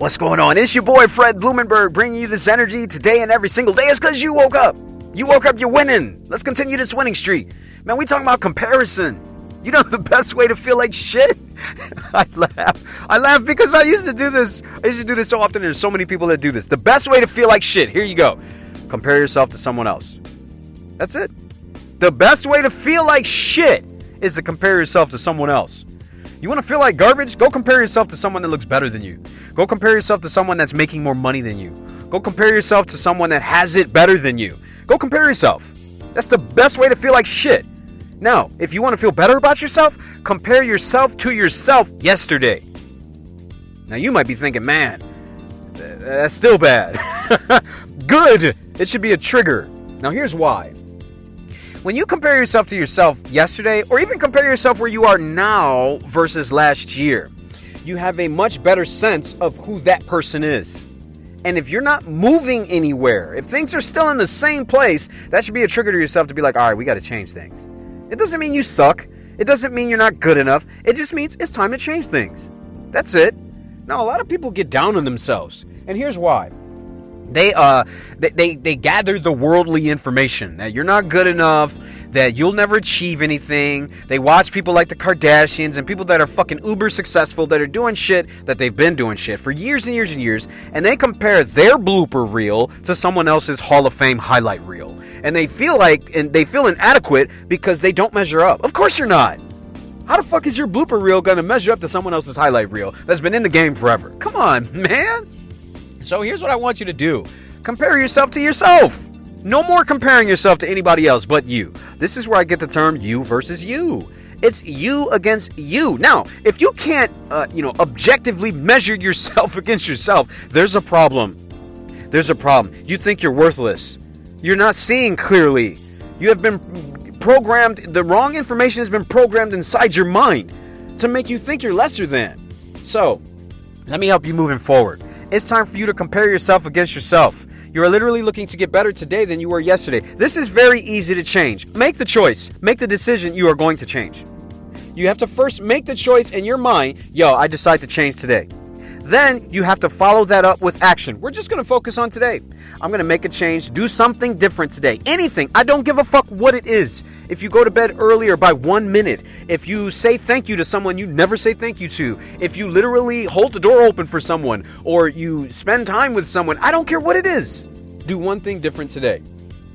What's going on? It's your boy Fred Blumenberg bringing you this energy today and every single day. It's because you woke up. You woke up, you're winning. Let's continue this winning streak. Man, we talking about comparison. You know the best way to feel like shit? I laugh. I laugh because I used to do this. I used to do this so often. There's so many people that do this. The best way to feel like shit, here you go. Compare yourself to someone else. That's it. The best way to feel like shit is to compare yourself to someone else. You want to feel like garbage? Go compare yourself to someone that looks better than you. Go compare yourself to someone that's making more money than you. Go compare yourself to someone that has it better than you. Go compare yourself. That's the best way to feel like shit. Now, if you want to feel better about yourself, compare yourself to yourself yesterday. Now, you might be thinking, man, that's still bad. Good! It should be a trigger. Now, here's why. When you compare yourself to yourself yesterday, or even compare yourself where you are now versus last year, you have a much better sense of who that person is. And if you're not moving anywhere, if things are still in the same place, that should be a trigger to yourself to be like, all right, we got to change things. It doesn't mean you suck. It doesn't mean you're not good enough. It just means it's time to change things. That's it. Now, a lot of people get down on themselves. And here's why they uh they, they they gather the worldly information that you're not good enough that you'll never achieve anything. They watch people like the kardashians and people that are fucking uber successful that are doing shit that they've been doing shit for years and years and years and they compare their blooper reel to someone else's hall of fame highlight reel. And they feel like and they feel inadequate because they don't measure up. Of course you're not. How the fuck is your blooper reel gonna measure up to someone else's highlight reel that's been in the game forever? Come on man so here's what I want you to do compare yourself to yourself. No more comparing yourself to anybody else but you. This is where I get the term you versus you. It's you against you. Now, if you can't, uh, you know, objectively measure yourself against yourself, there's a problem. There's a problem. You think you're worthless. You're not seeing clearly. You have been programmed, the wrong information has been programmed inside your mind to make you think you're lesser than. So, let me help you moving forward. It's time for you to compare yourself against yourself. You are literally looking to get better today than you were yesterday. This is very easy to change. Make the choice, make the decision you are going to change. You have to first make the choice in your mind yo, I decide to change today. Then you have to follow that up with action. We're just going to focus on today. I'm going to make a change, do something different today. Anything. I don't give a fuck what it is. If you go to bed earlier by one minute, if you say thank you to someone you never say thank you to, if you literally hold the door open for someone, or you spend time with someone, I don't care what it is. Do one thing different today.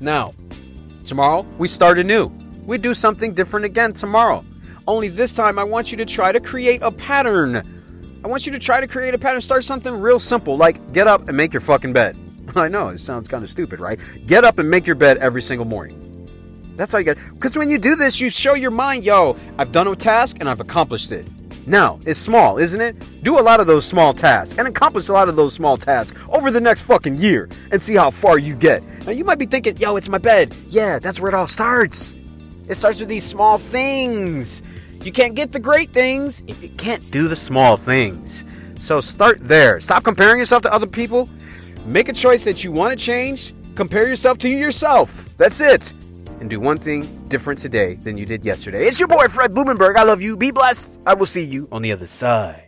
Now, tomorrow we start anew. We do something different again tomorrow. Only this time I want you to try to create a pattern I want you to try to create a pattern. Start something real simple, like get up and make your fucking bed. I know, it sounds kind of stupid, right? Get up and make your bed every single morning. That's how you get. Because when you do this, you show your mind, yo, I've done a task and I've accomplished it. Now, it's small, isn't it? Do a lot of those small tasks and accomplish a lot of those small tasks over the next fucking year and see how far you get. Now, you might be thinking, yo, it's my bed. Yeah, that's where it all starts. It starts with these small things. You can't get the great things if you can't do the small things. So start there. Stop comparing yourself to other people. Make a choice that you want to change. Compare yourself to yourself. That's it. And do one thing different today than you did yesterday. It's your boy, Fred Blumenberg. I love you. Be blessed. I will see you on the other side.